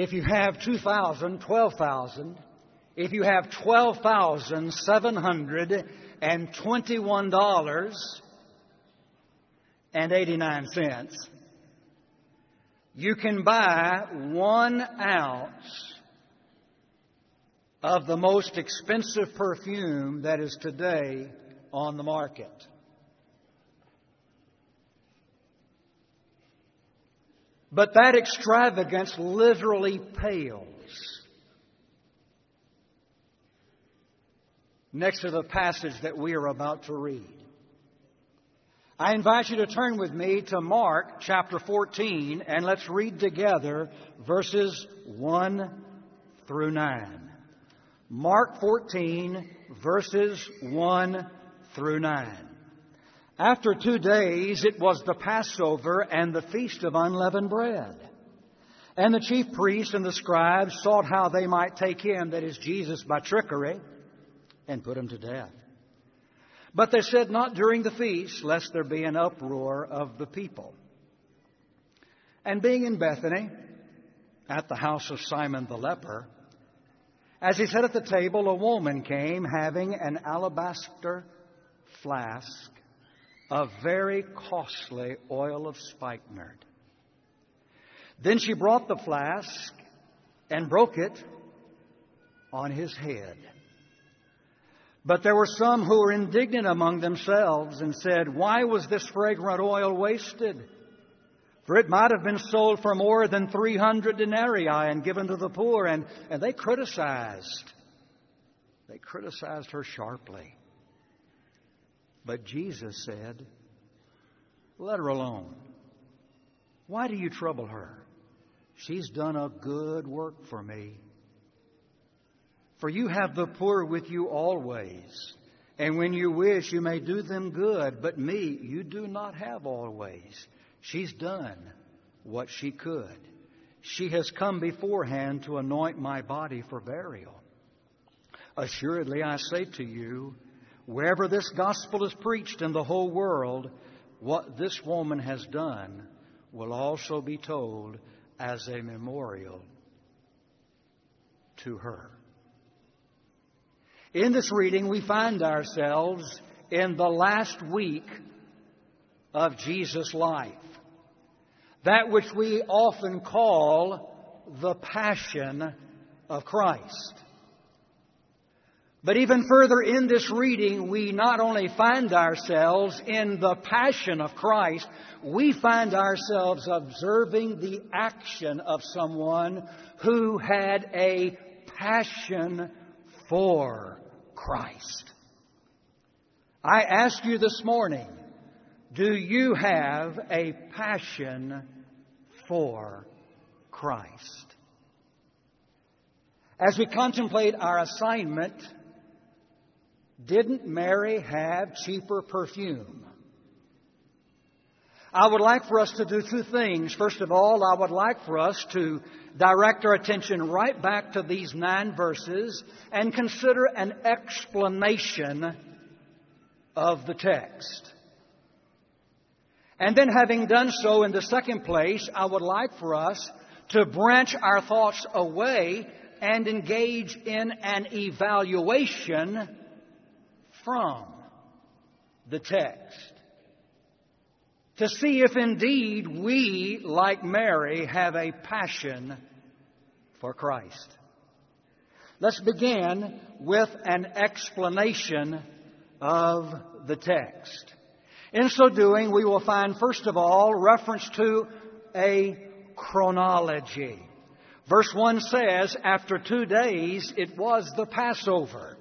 If you have 2,000, 12,000, if you have $12,721.89, you can buy one ounce of the most expensive perfume that is today on the market. But that extravagance literally pales next to the passage that we are about to read. I invite you to turn with me to Mark chapter 14 and let's read together verses 1 through 9. Mark 14 verses 1 through 9. After two days, it was the Passover and the feast of unleavened bread. And the chief priests and the scribes sought how they might take him, that is Jesus, by trickery, and put him to death. But they said, Not during the feast, lest there be an uproar of the people. And being in Bethany, at the house of Simon the leper, as he sat at the table, a woman came having an alabaster flask of very costly oil of spikenard. Then she brought the flask and broke it on his head. But there were some who were indignant among themselves and said, Why was this fragrant oil wasted? For it might have been sold for more than 300 denarii and given to the poor. And, and they criticized. They criticized her sharply. But Jesus said, Let her alone. Why do you trouble her? She's done a good work for me. For you have the poor with you always, and when you wish, you may do them good, but me you do not have always. She's done what she could. She has come beforehand to anoint my body for burial. Assuredly, I say to you, Wherever this gospel is preached in the whole world, what this woman has done will also be told as a memorial to her. In this reading, we find ourselves in the last week of Jesus' life. That which we often call the Passion of Christ. But even further in this reading, we not only find ourselves in the passion of Christ, we find ourselves observing the action of someone who had a passion for Christ. I ask you this morning, do you have a passion for Christ? As we contemplate our assignment, didn't Mary have cheaper perfume? I would like for us to do two things. First of all, I would like for us to direct our attention right back to these nine verses and consider an explanation of the text. And then, having done so in the second place, I would like for us to branch our thoughts away and engage in an evaluation from the text to see if indeed we, like Mary, have a passion for Christ. Let's begin with an explanation of the text. In so doing, we will find, first of all, reference to a chronology. Verse 1 says, After two days it was the Passover.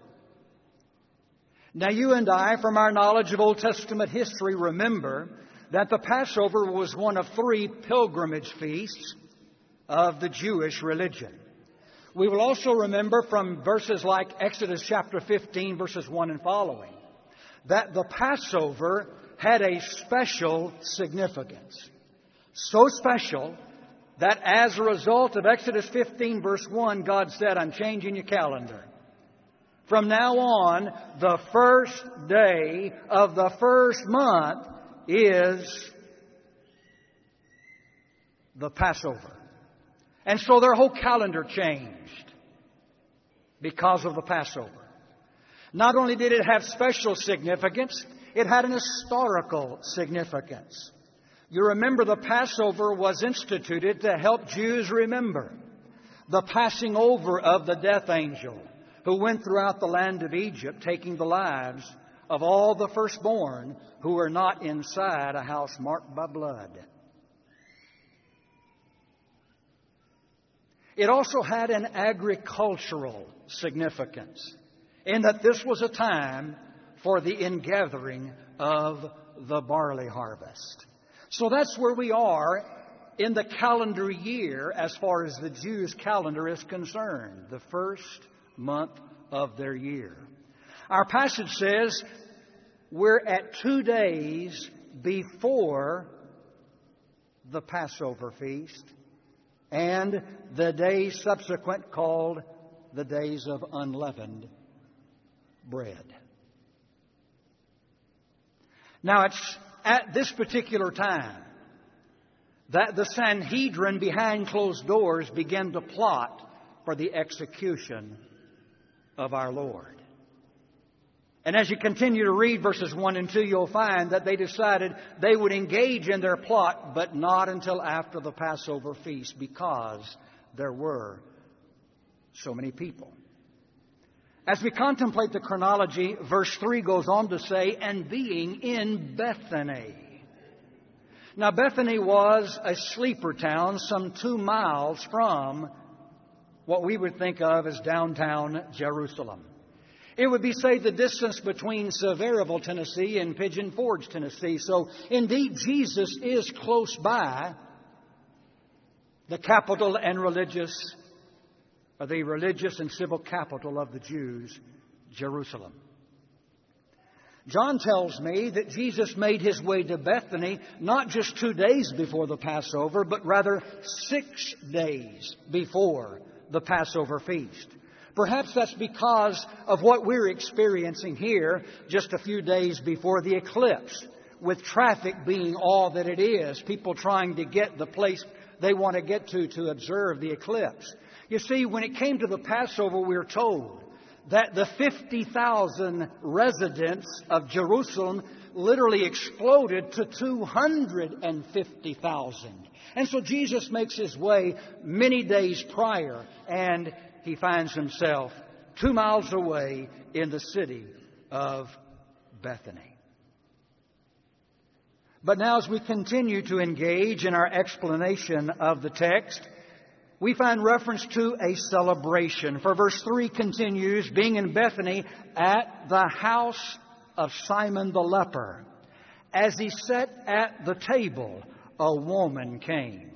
Now, you and I, from our knowledge of Old Testament history, remember that the Passover was one of three pilgrimage feasts of the Jewish religion. We will also remember from verses like Exodus chapter 15, verses 1 and following, that the Passover had a special significance. So special that as a result of Exodus 15, verse 1, God said, I'm changing your calendar. From now on, the first day of the first month is the Passover. And so their whole calendar changed because of the Passover. Not only did it have special significance, it had an historical significance. You remember the Passover was instituted to help Jews remember the passing over of the death angel who went throughout the land of Egypt taking the lives of all the firstborn who were not inside a house marked by blood. It also had an agricultural significance in that this was a time for the ingathering of the barley harvest. So that's where we are in the calendar year as far as the Jews' calendar is concerned, the first month of their year. Our passage says we're at two days before the Passover feast and the days subsequent called the days of unleavened bread. Now, it's at this particular time that the Sanhedrin behind closed doors began to plot for the execution of our Lord. And as you continue to read verses 1 and 2, you'll find that they decided they would engage in their plot, but not until after the Passover feast because there were so many people. As we contemplate the chronology, verse 3 goes on to say, and being in Bethany. Now, Bethany was a sleeper town some two miles from what we would think of as downtown Jerusalem. It would be, say, the distance between Sevierville, Tennessee and Pigeon Forge, Tennessee. So, indeed, Jesus is close by the capital and religious the religious and civil capital of the Jews, Jerusalem. John tells me that Jesus made his way to Bethany not just two days before the Passover, but rather six days before the Passover feast. Perhaps that's because of what we're experiencing here just a few days before the eclipse, with traffic being all that it is, people trying to get the place they want to get to to observe the eclipse. You see, when it came to the Passover, we are told that the 50,000 residents of Jerusalem literally exploded to 250,000. And so Jesus makes his way many days prior, and he finds himself two miles away in the city of Bethany. But now, as we continue to engage in our explanation of the text, we find reference to a celebration. For verse 3 continues, being in Bethany at the house of Simon the leper. As he sat at the table, a woman came.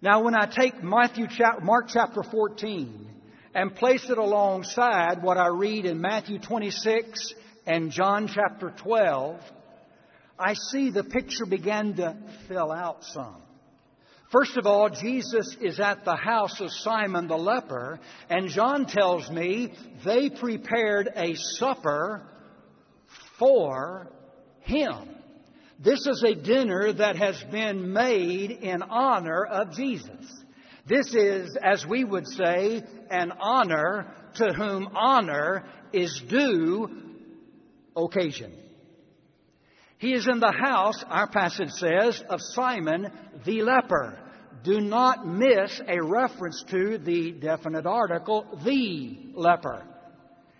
Now, when I take Matthew, Mark chapter 14 and place it alongside what I read in Matthew 26 and John chapter 12, I see the picture begin to fill out some. First of all, Jesus is at the house of Simon the leper, and John tells me they prepared a supper for him. This is a dinner that has been made in honor of Jesus. This is, as we would say, an honor to whom honor is due occasion. He is in the house, our passage says, of Simon the leper. Do not miss a reference to the definite article, the leper.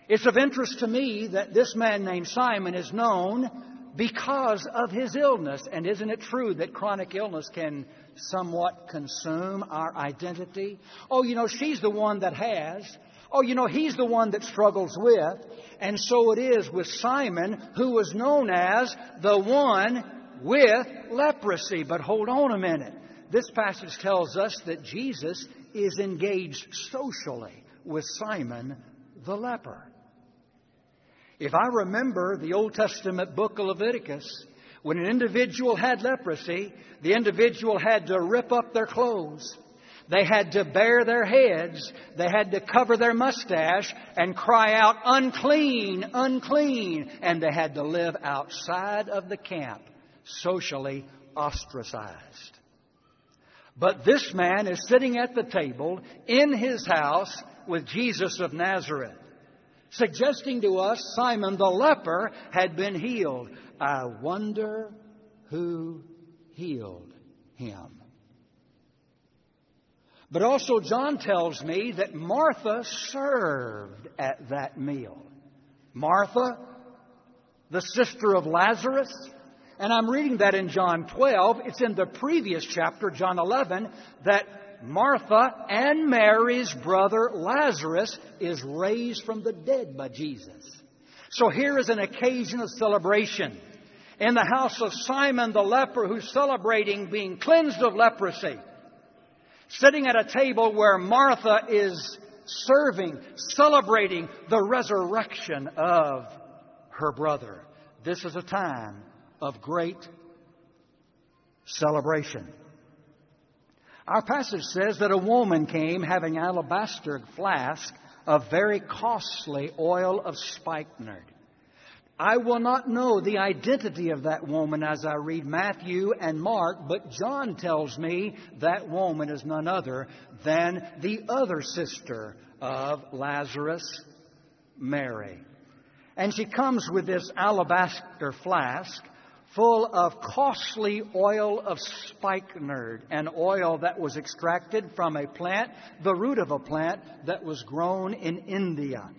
It's of interest to me that this man named Simon is known because of his illness. And isn't it true that chronic illness can somewhat consume our identity? Oh, you know, she's the one that has. Oh, you know, he's the one that struggles with. And so it is with Simon, who was known as the one with leprosy. But hold on a minute. This passage tells us that Jesus is engaged socially with Simon the leper. If I remember the Old Testament book of Leviticus, when an individual had leprosy, the individual had to rip up their clothes they had to bare their heads. They had to cover their mustache and cry out, unclean, unclean. And they had to live outside of the camp, socially ostracized. But this man is sitting at the table in his house with Jesus of Nazareth, suggesting to us Simon the leper had been healed. I wonder who healed him. But also, John tells me that Martha served at that meal. Martha, the sister of Lazarus, and I'm reading that in John 12. It's in the previous chapter, John 11, that Martha and Mary's brother Lazarus is raised from the dead by Jesus. So here is an occasion of celebration. In the house of Simon the leper who's celebrating being cleansed of leprosy. Sitting at a table where Martha is serving, celebrating the resurrection of her brother. This is a time of great celebration. Our passage says that a woman came having alabaster flask of very costly oil of spikenard. I will not know the identity of that woman as I read Matthew and Mark, but John tells me that woman is none other than the other sister of Lazarus, Mary. And she comes with this alabaster flask full of costly oil of spikenard, an oil that was extracted from a plant, the root of a plant that was grown in India.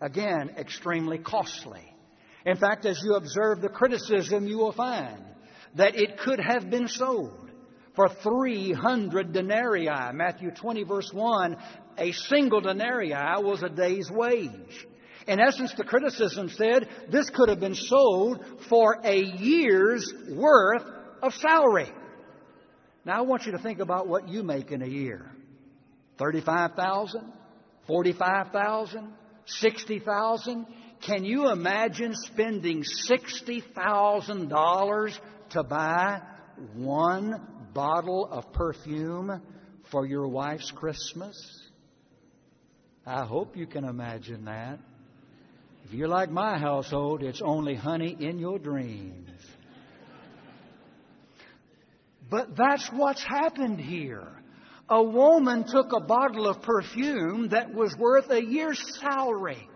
Again, extremely costly. In fact, as you observe the criticism, you will find that it could have been sold for 300 denarii. Matthew 20, verse 1 a single denarii was a day's wage. In essence, the criticism said this could have been sold for a year's worth of salary. Now I want you to think about what you make in a year. 35,000, 45,000, 60,000. Can you imagine spending $60,000 to buy one bottle of perfume for your wife's Christmas? I hope you can imagine that. If you're like my household, it's only honey in your dreams. But that's what's happened here. A woman took a bottle of perfume that was worth a year's salary.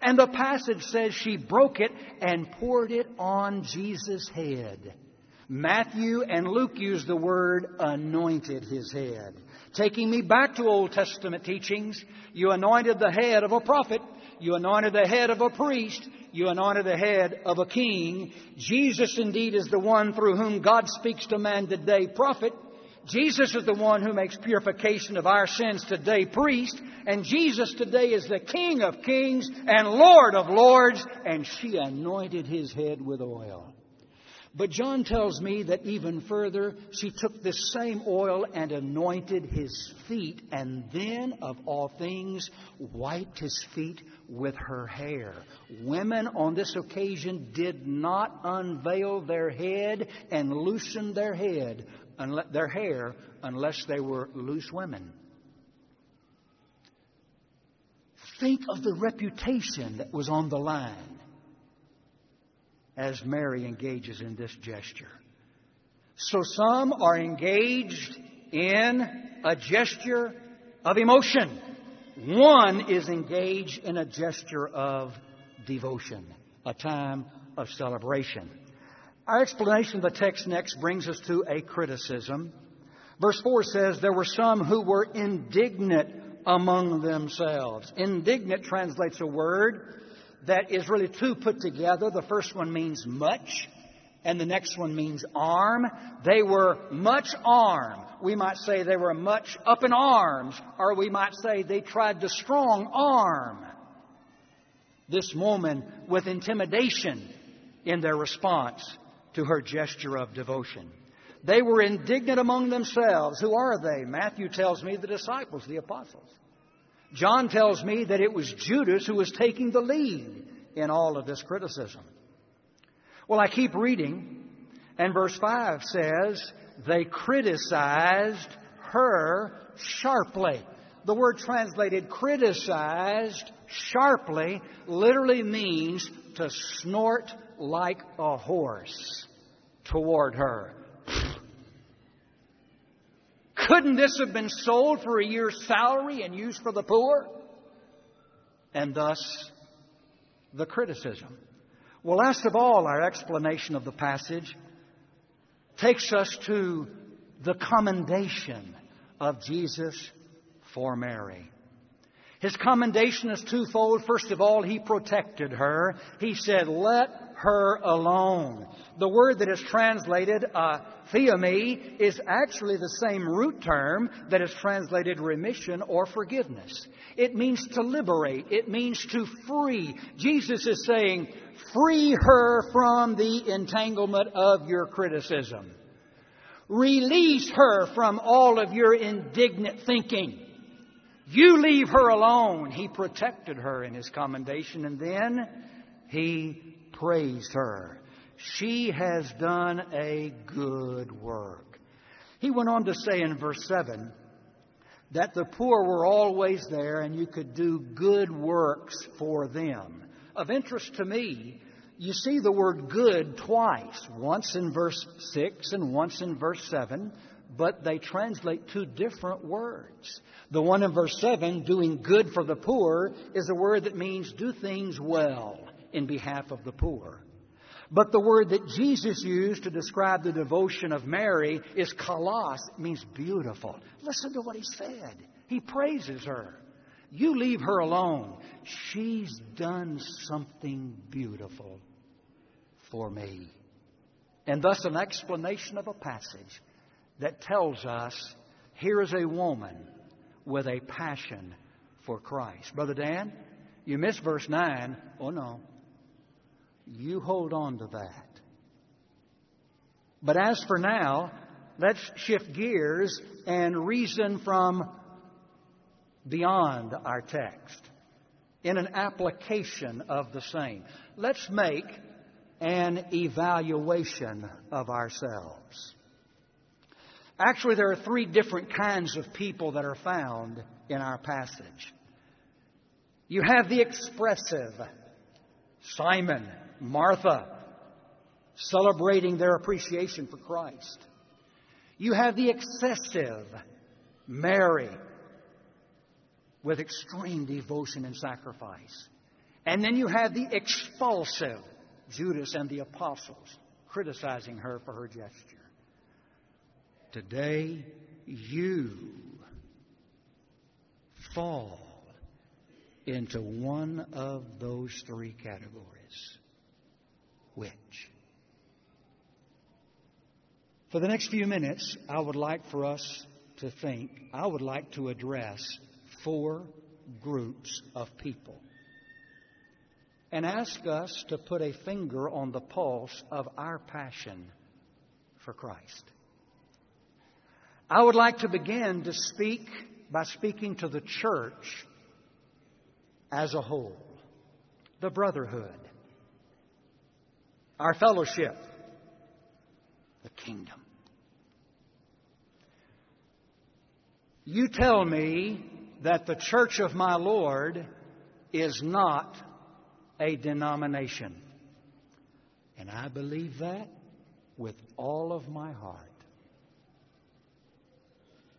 And the passage says she broke it and poured it on Jesus' head. Matthew and Luke use the word anointed his head. Taking me back to Old Testament teachings, you anointed the head of a prophet you anointed the head of a priest. You anointed the head of a king. Jesus indeed is the one through whom God speaks to man today, prophet. Jesus is the one who makes purification of our sins today, priest. And Jesus today is the King of kings and Lord of lords. And she anointed his head with oil. But John tells me that even further, she took this same oil and anointed his feet, and then, of all things, wiped his feet with her hair. Women on this occasion did not unveil their head and loosen their head, their hair, unless they were loose women. Think of the reputation that was on the line as Mary engages in this gesture. So some are engaged in a gesture of emotion. One is engaged in a gesture of devotion, a time of celebration. Our explanation of the text next brings us to a criticism. Verse 4 says, There were some who were indignant among themselves. Indignant translates a word that is really two put together. The first one means much, and the next one means arm. They were much armed. We might say they were much up in arms, or we might say they tried to strong arm this woman with intimidation in their response to her gesture of devotion. They were indignant among themselves. Who are they? Matthew tells me the disciples, the apostles. John tells me that it was Judas who was taking the lead in all of this criticism. Well, I keep reading, and verse 5 says, They criticized her sharply. The word translated criticized sharply literally means to snort like a horse toward her. Couldn't this have been sold for a year's salary and used for the poor? And thus, the criticism. Well, last of all, our explanation of the passage takes us to the commendation of Jesus for Mary. His commendation is twofold. First of all, he protected her. He said, Let her alone. The word that is translated uh, theomy is actually the same root term that is translated remission or forgiveness. It means to liberate. It means to free. Jesus is saying, free her from the entanglement of your criticism. Release her from all of your indignant thinking. You leave her alone. He protected her in his commendation and then he praised her. She has done a good work. He went on to say in verse 7 that the poor were always there and you could do good works for them. Of interest to me, you see the word good twice, once in verse 6 and once in verse 7, but they translate two different words. The one in verse 7, doing good for the poor, is a word that means do things well in behalf of the poor. But the word that Jesus used to describe the devotion of Mary is kalos. Means beautiful. Listen to what he said. He praises her. You leave her alone. She's done something beautiful for me. And thus, an explanation of a passage that tells us here is a woman with a passion for Christ. Brother Dan, you missed verse 9. Oh, no. You hold on to that. But as for now, let's shift gears and reason from beyond our text in an application of the same. Let's make an evaluation of ourselves. Actually, there are three different kinds of people that are found in our passage. You have the expressive, Simon, Martha, celebrating their appreciation for Christ. You have the excessive, Mary, with extreme devotion and sacrifice. And then you have the expulsive, Judas and the apostles, criticizing her for her gesture. Today, you fall into one of those three categories. Which? For the next few minutes, I would like for us to think, I would like to address four groups of people and ask us to put a finger on the pulse of our passion for Christ. I would like to begin to speak by speaking to the church as a whole, the brotherhood, our fellowship, the kingdom. You tell me that the church of my Lord is not a denomination. And I believe that with all of my heart.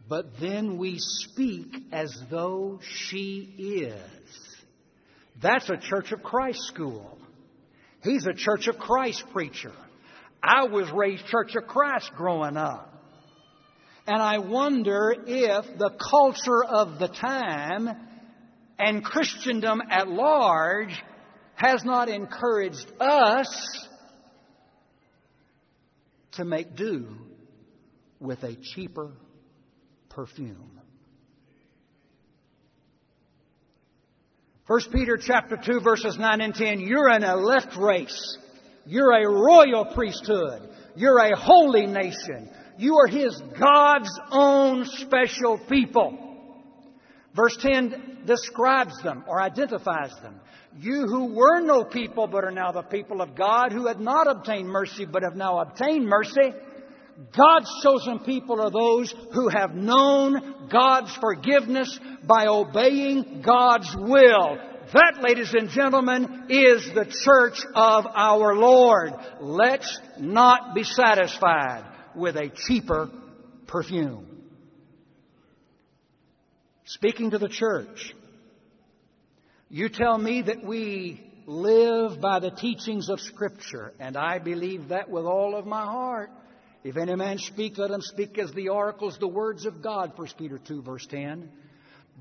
But then we speak as though she is. That's a Church of Christ school. He's a Church of Christ preacher. I was raised Church of Christ growing up. And I wonder if the culture of the time and Christendom at large has not encouraged us to make do with a cheaper perfume. 1 Peter chapter 2 verses 9 and 10, you're an elect race. You're a royal priesthood. You're a holy nation. You are His God's own special people. Verse 10 describes them or identifies them. You who were no people but are now the people of God, who had not obtained mercy but have now obtained mercy. God's chosen people are those who have known God's forgiveness by obeying God's will. That, ladies and gentlemen, is the church of our Lord. Let's not be satisfied with a cheaper perfume. Speaking to the church, you tell me that we live by the teachings of Scripture, and I believe that with all of my heart. If any man speak, let him speak as the oracles, the words of God, 1 Peter 2, verse 10.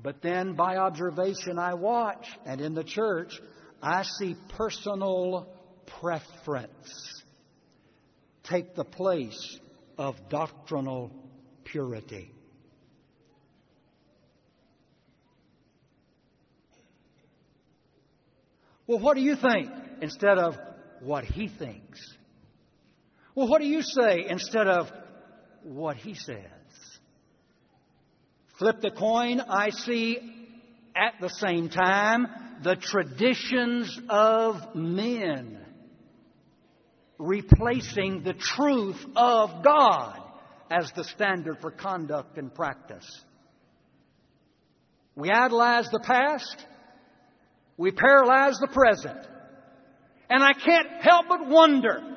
But then by observation I watch, and in the church I see personal preference take the place of doctrinal purity. Well, what do you think instead of what he thinks? Well, what do you say instead of what he says? Flip the coin, I see at the same time the traditions of men replacing the truth of God as the standard for conduct and practice. We idolize the past, we paralyze the present. And I can't help but wonder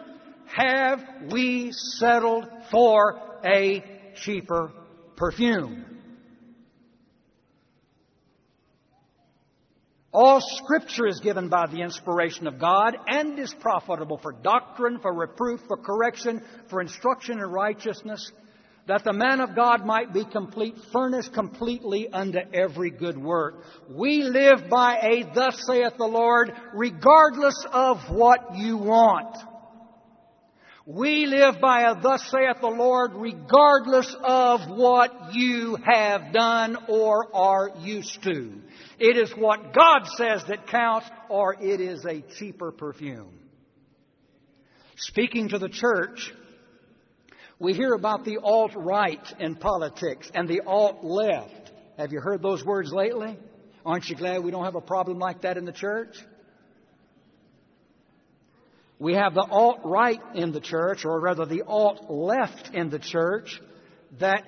have we settled for a cheaper perfume? All Scripture is given by the inspiration of God and is profitable for doctrine, for reproof, for correction, for instruction in righteousness, that the man of God might be complete, furnished completely unto every good work. We live by a thus saith the Lord, regardless of what you want. We live by a thus saith the Lord regardless of what you have done or are used to. It is what God says that counts or it is a cheaper perfume. Speaking to the church, we hear about the alt right in politics and the alt left. Have you heard those words lately? Aren't you glad we don't have a problem like that in the church? We have the alt right in the church, or rather the alt left in the church, that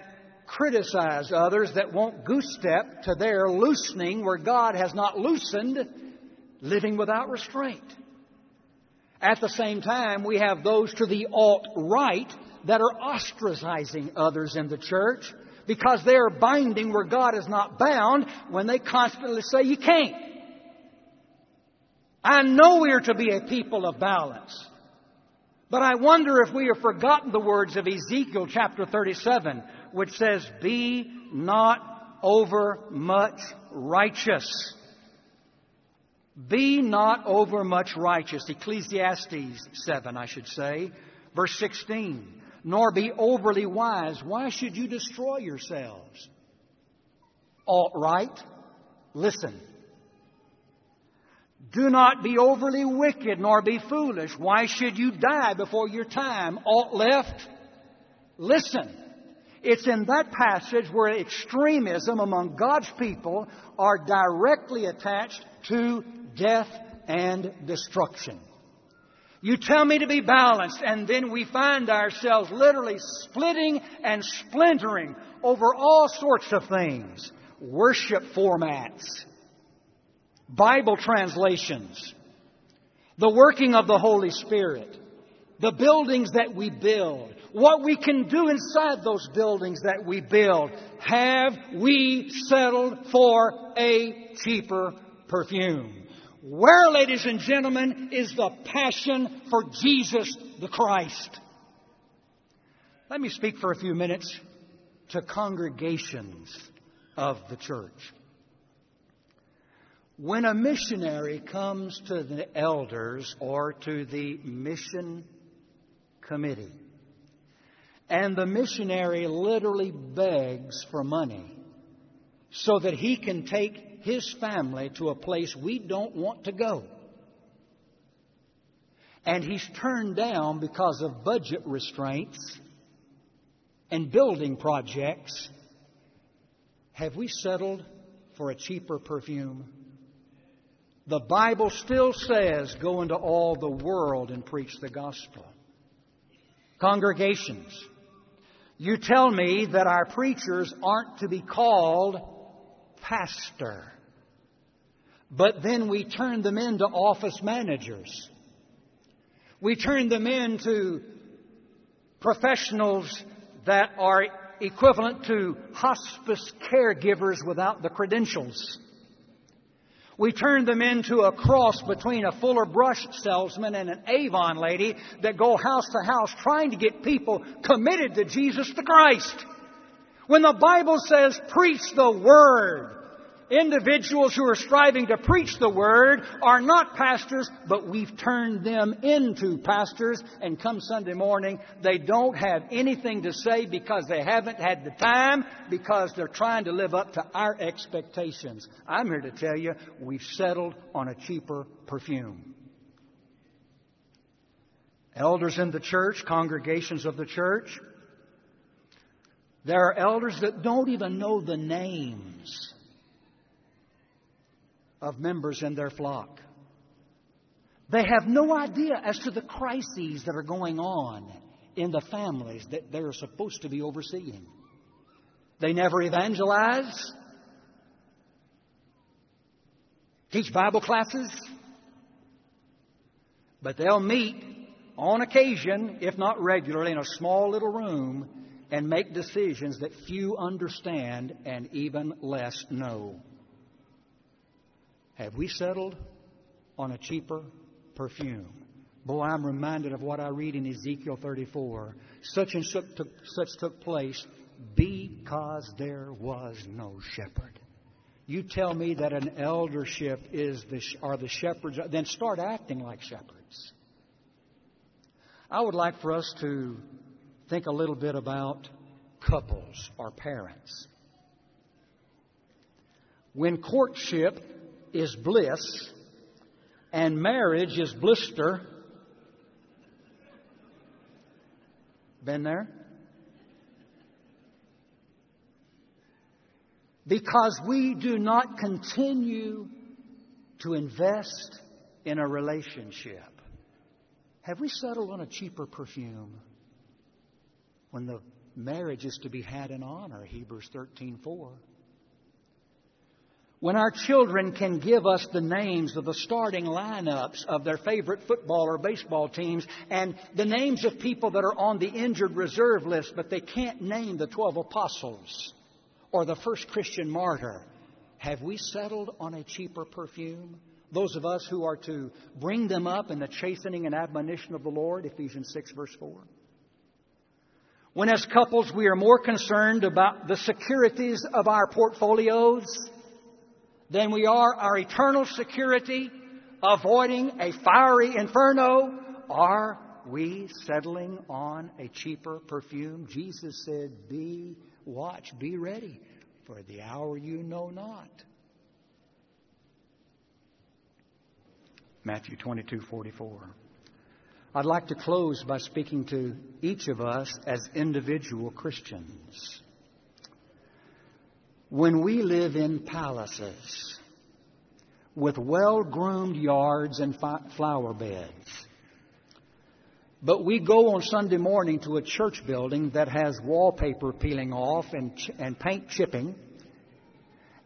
criticize others that won't goose step to their loosening where God has not loosened, living without restraint. At the same time, we have those to the alt right that are ostracizing others in the church because they are binding where God is not bound when they constantly say, You can't. I know we are to be a people of balance. But I wonder if we have forgotten the words of Ezekiel chapter 37, which says, Be not overmuch righteous. Be not overmuch righteous. Ecclesiastes 7, I should say. Verse 16 nor be overly wise. Why should you destroy yourselves? Alt right, listen. Do not be overly wicked, nor be foolish. Why should you die before your time? Alt left, listen. It's in that passage where extremism among God's people are directly attached to death and destruction. You tell me to be balanced, and then we find ourselves literally splitting and splintering over all sorts of things worship formats, Bible translations, the working of the Holy Spirit, the buildings that we build, what we can do inside those buildings that we build. Have we settled for a cheaper perfume? Where, ladies and gentlemen, is the passion for Jesus the Christ? Let me speak for a few minutes to congregations of the church. When a missionary comes to the elders or to the mission committee, and the missionary literally begs for money so that he can take his family to a place we don't want to go. And he's turned down because of budget restraints and building projects. Have we settled for a cheaper perfume? The Bible still says, go into all the world and preach the gospel. Congregations, you tell me that our preachers aren't to be called pastor. But then we turn them into office managers. We turn them into professionals that are equivalent to hospice caregivers without the credentials. We turned them into a cross between a Fuller Brush salesman and an Avon lady that go house to house trying to get people committed to Jesus the Christ. When the Bible says preach the Word, individuals who are striving to preach the Word are not pastors, but we've turned them into pastors. And come Sunday morning, they don't have anything to say because they haven't had the time, because they're trying to live up to our expectations. I'm here to tell you, we've settled on a cheaper perfume. Elders in the church, congregations of the church, there are elders that don't even know the names of members in their flock. They have no idea as to the crises that are going on in the families that they're supposed to be overseeing. They never evangelize, teach Bible classes, but they'll meet on occasion, if not regularly, in a small little room and make decisions that few understand and even less know. Have we settled on a cheaper perfume? Boy, I'm reminded of what I read in Ezekiel 34. Such and such took, such took place because there was no shepherd. You tell me that an eldership is the, are the shepherds, then start acting like shepherds. I would like for us to think a little bit about couples or parents. When courtship is bliss and marriage is blister. Been there? Because we do not continue to invest in a relationship. Have we settled on a cheaper perfume when the marriage is to be had in honor? Hebrews 13:4. When our children can give us the names of the starting lineups of their favorite football or baseball teams and the names of people that are on the injured reserve list, but they can't name the 12 apostles or the first Christian martyr, have we settled on a cheaper perfume? Those of us who are to bring them up in the chastening and admonition of the Lord, Ephesians 6, verse 4. When, as couples, we are more concerned about the securities of our portfolios than we are our eternal security, avoiding a fiery inferno? Are we settling on a cheaper perfume? Jesus said, Be, watch, be ready, for the hour you know not. Matthew 22 44. I'd like to close by speaking to each of us as individual Christians when we live in palaces with well groomed yards and flower beds, but we go on Sunday morning to a church building that has wallpaper peeling off and, and paint chipping,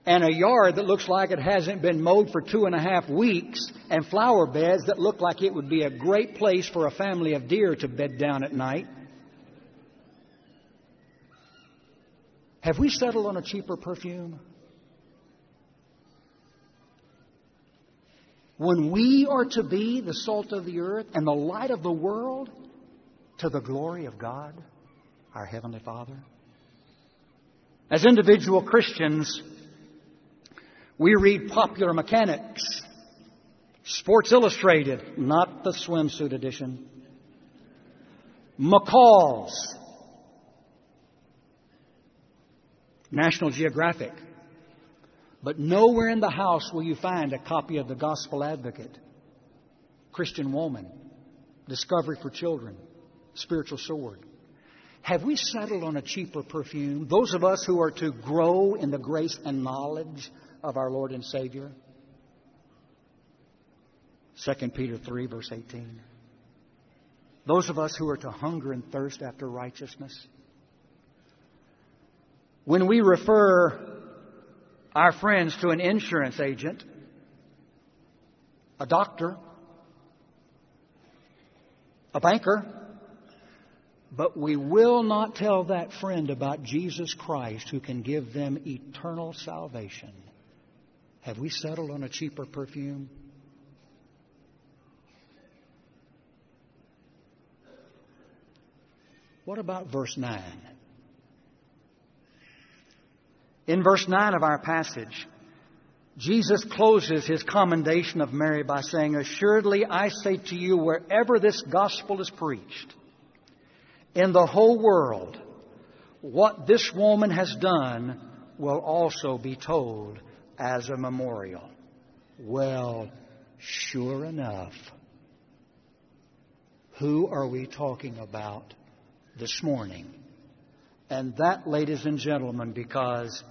and a yard that looks like it hasn't been mowed for two and a half weeks, and flower beds that look like it would be a great place for a family of deer to bed down at night. Have we settled on a cheaper perfume? When we are to be the salt of the earth and the light of the world to the glory of God, our Heavenly Father. As individual Christians, we read Popular Mechanics, Sports Illustrated, not the swimsuit edition, McCall's, National Geographic. But nowhere in the house will you find a copy of the Gospel Advocate, Christian Woman, Discovery for Children, Spiritual Sword. Have we settled on a cheaper perfume? Those of us who are to grow in the grace and knowledge of our Lord and Savior? 2 Peter 3, verse 18. Those of us who are to hunger and thirst after righteousness. When we refer our friends to an insurance agent, a doctor, a banker, But we will not tell that friend about Jesus Christ who can give them eternal salvation. Have we settled on a cheaper perfume? What about verse 9? In verse 9 of our passage, Jesus closes his commendation of Mary by saying, Assuredly I say to you, wherever this gospel is preached, in the whole world, what this woman has done will also be told as a memorial. Well, sure enough, who are we talking about this morning? And that, ladies and gentlemen, because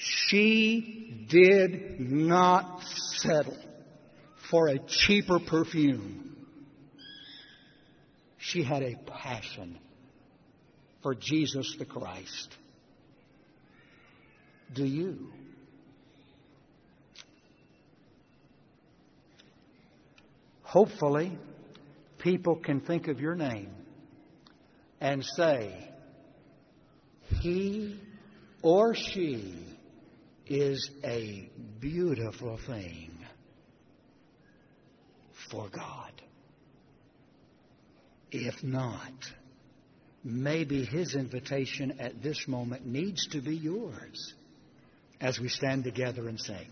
she did not settle for a cheaper perfume. She had a passion for Jesus the Christ. Do you? Hopefully, people can think of your name and say, He or she is a beautiful thing for God. If not, maybe His invitation at this moment needs to be yours as we stand together and sing.